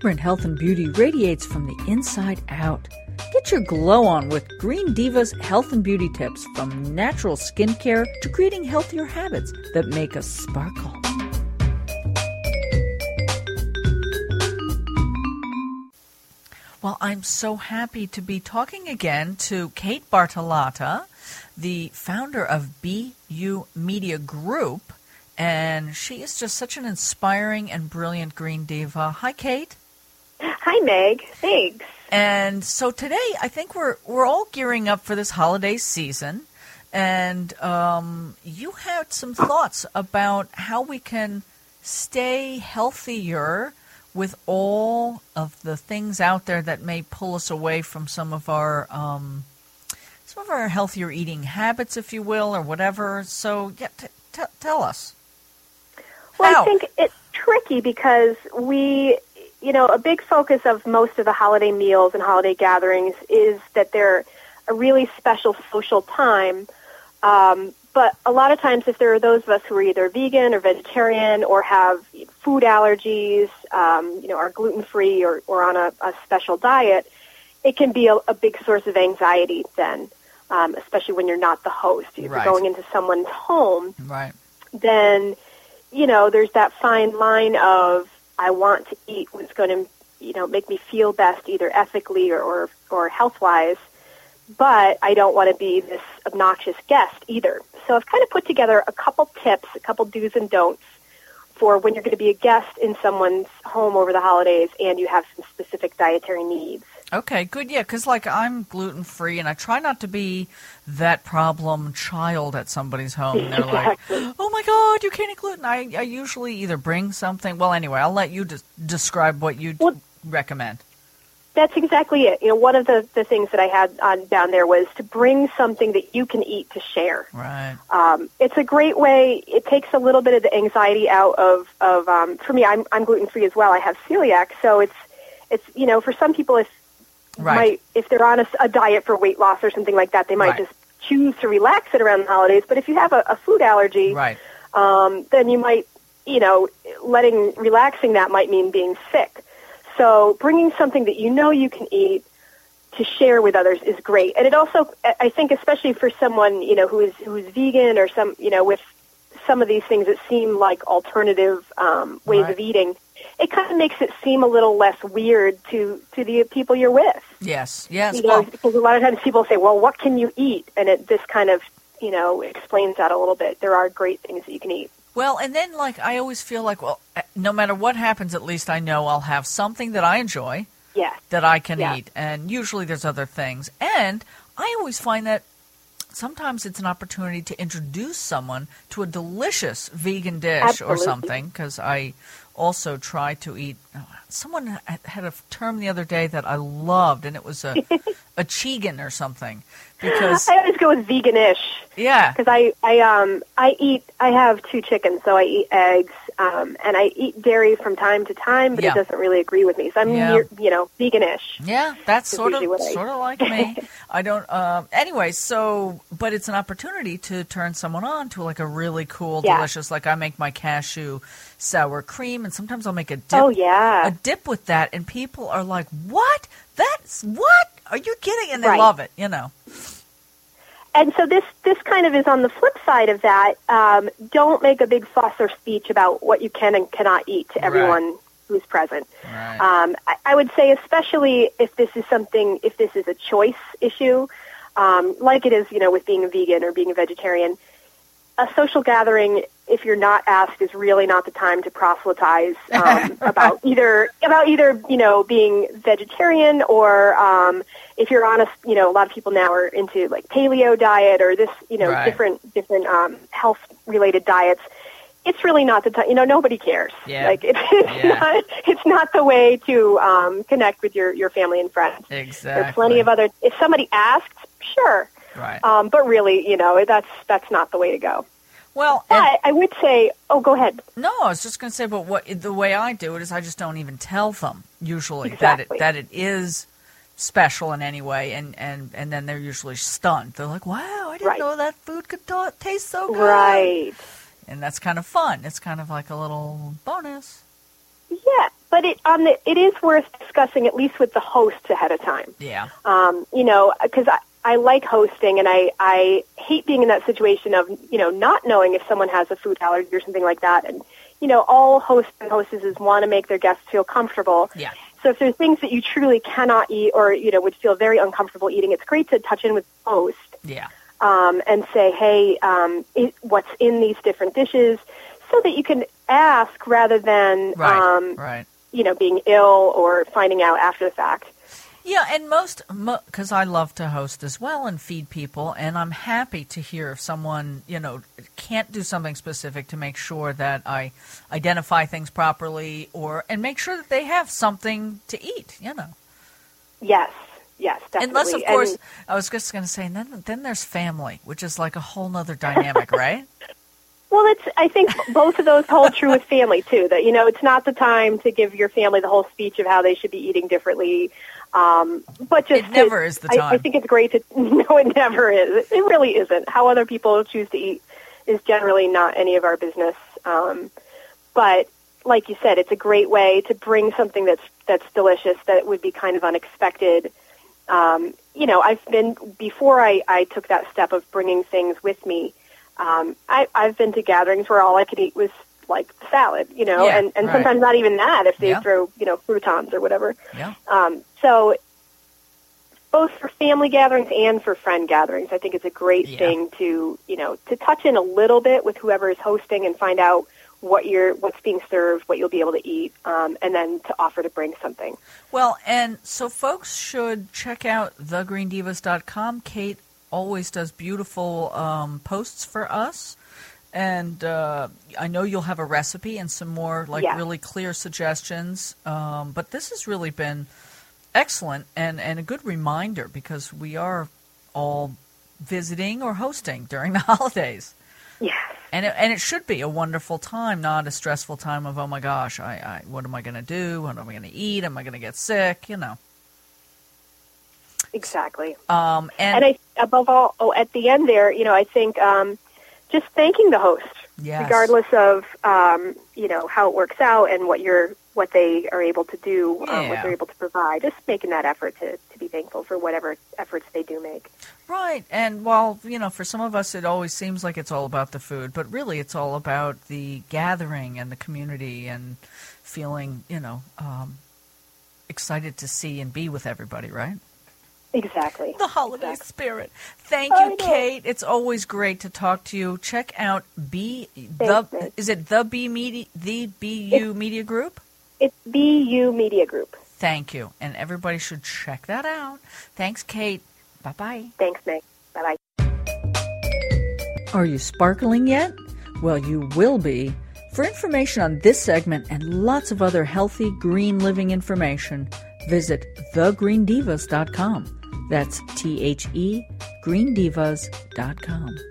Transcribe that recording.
vibrant health and beauty radiates from the inside out. Get your glow on with Green Diva's health and beauty tips from natural skincare to creating healthier habits that make us sparkle. Well, I'm so happy to be talking again to Kate Bartolotta, the founder of Be You Media Group, and she is just such an inspiring and brilliant green diva. Hi, Kate. Hi, Meg. Thanks. And so today, I think we're we're all gearing up for this holiday season, and um, you had some thoughts about how we can stay healthier with all of the things out there that may pull us away from some of our um, some of our healthier eating habits, if you will, or whatever. So, yeah, t- t- tell us. Well, How? I think it's tricky because we, you know, a big focus of most of the holiday meals and holiday gatherings is that they're a really special social time. Um, but a lot of times, if there are those of us who are either vegan or vegetarian or have food allergies, um, you know, are gluten free or, or on a, a special diet, it can be a, a big source of anxiety then, um, especially when you're not the host. If Right. you're going into someone's home, Right. then you know there's that fine line of I want to eat what's going to you know make me feel best either ethically or or, or health wise, but I don't want to be this obnoxious guest either. So I've kind of put together a couple tips, a couple do's and don'ts for when you're going to be a guest in someone's home over the holidays and you have some specific dietary needs. Okay, good. Yeah, because like I'm gluten free, and I try not to be that problem child at somebody's home. They're Exactly. like, "Oh my God, you can't eat gluten." I, I usually either bring something. Well, anyway, I'll let you des- describe what you Well- recommend. That's exactly it. You know, one of the, the things that I had on down there was to bring something that you can eat to share. Right. Um, it's a great way. It takes a little bit of the anxiety out of of. Um, for me, I'm I'm gluten free as well. I have celiac, so it's it's you know for some people if Right. might if they're on a, a, diet for weight loss or something like that, they might Right. just choose to relax it around the holidays. But if you have a, a food allergy, Right. um, then you might, you know, letting relaxing that might mean being sick. So bringing something that you know you can eat to share with others is great, and it also, I think, especially for someone you know who is who is vegan or some, you know, with some of these things that seem like alternative um, ways Right. of eating, it kind of makes it seem a little less weird to to the people you're with. Yes. Yes. You know, well, because a lot of times people say, "Well, what can you eat?" And it this kind of you know explains that a little bit. There are great things that you can eat. Well, and then like I always feel like, well, eh, no matter what happens, at least I know I'll have something that I enjoy Yes. that I can Yeah. eat, and usually there's other things. And I always find that sometimes it's an opportunity to introduce someone to a delicious vegan dish or something because I also try to eat. Someone had- had a term the other day that I loved, and it was a a chigan or something because I always go with veganish yeah, because I I um I eat I have two chickens, so I eat eggs um and I eat dairy from time to time, but Yeah. it doesn't really agree with me. So I'm Yeah. near, you know veganish. Yeah, that's sort of what I- sort of like me. I don't. Um, anyway, so but it's an opportunity to turn someone on to like a really cool, Yeah. delicious. Like I make my cashew sour cream, and sometimes I'll make a dip. Oh yeah, a dip with that, and people are like, "What? That's what? Are you kidding?" And they Right. love it. You know. And so this this kind of is on the flip side of that. Um, don't make a big fuss or speech about what you can and cannot eat to Right. everyone who's present. Right. Um, I, I would say, especially if this is something, if this is a choice issue, um, like it is, you know, with being a vegan or being a vegetarian, a social gathering, if you're not asked, is really not the time to proselytize um, about either about either you know being vegetarian or um, if you're on a you know a lot of people now are into like paleo diet or this you know Right. different different um, health related diets. It's really not the time. You know, nobody cares. Yeah. Like it, it's Yeah. not. It's not the way to um, connect with your your family and friends. exactly. There's plenty of other. If somebody asks, sure. Right. Um, but really, you know, that's that's not the way to go. Well, But I would say, oh, go ahead. No, I was just going to say, but what the way I do it is I just don't even tell them usually Exactly. that it, that it is special in any way, and, and, and then they're usually stunned. They're like, "Wow, I didn't Right. know that food could ta- taste so good." Right. and that's kind of fun. It's kind of like a little bonus. Yeah. but it on the it is worth discussing at least with the hosts ahead of time. Yeah. Um, you know, because I, I like hosting, and I I hate being in that situation of you know not knowing if someone has a food allergy or something like that, and you know, all hosts and hostesses want to make their guests feel comfortable. Yeah. So if there's things that you truly cannot eat or you know would feel very uncomfortable eating, it's great to touch in with the host Yeah. um, and say, hey, um, it, what's in these different dishes, so that you can ask rather than Right. um, right. you know being ill or finding out after the fact. Yeah, and most because I love to host as well and feed people, and I'm happy to hear if someone you know can't do something specific to make sure that I identify things properly, or and make sure that they have something to eat. You know, Yes, yes, definitely. unless of course And- I was just going to say, then then there's family, which is like a whole other dynamic, right? Well, it's. I think both of those hold true with family too. That you know, it's not the time to give your family the whole speech of how they should be eating differently. Um, but just It to- never is the I, I think it's great to. No, it never is. It really isn't. How other people choose to eat is generally not any of our business. Um, but like you said, it's a great way to bring something that's that's delicious that would be kind of unexpected. Um, you know, I've been before I, I took that step of bringing things with me. Um, I, I've been to gatherings where all I could eat was like salad, you know, Yeah, and, and right. sometimes not even that if they Yeah. throw you know croutons or whatever. Yeah. Um, so both for family gatherings and for friend gatherings, I think it's a great Yeah. thing to you know to touch in a little bit with whoever is hosting and find out what you're what's being served, what you'll be able to eat, um, and then to offer to bring something. Well, and so folks should check out thegreendivas.com. Kate always does beautiful um, posts for us. And uh, I know you'll have a recipe and some more like Yes. really clear suggestions. Um, but this has really been excellent and, and a good reminder because we are all visiting or hosting during the holidays. Yes. And it, and it should be a wonderful time, not a stressful time of oh my gosh, I, I what am I going to do? What am I going to eat? Am I going to get sick? You know. Exactly. Um, and, And I, above all, oh, at the end there, you know, I think um, just thanking the host, Yes. regardless of um, you know how it works out and what you're what they are able to do, um, what they're able to provide. Just making that effort to to be thankful for whatever efforts they do make. right, and while you know, for some of us, it always seems like it's all about the food, but really, it's all about the gathering and the community and feeling, you know, um, excited to see and be with everybody. Right. Exactly. the holiday Exactly. spirit. Thank you. Kate. It's always great to talk to you. Check out B the Thanks. is it the B media the Be You Media Group? It's Be You Media Group. Thank you, and everybody should check that out. Thanks, Kate. Bye bye. Thanks, Meg. Bye bye. Are you sparkling yet? Well, you will be. For information on this segment and lots of other healthy green living information, visit thegreendivas.com. That's T H E greendivas.com.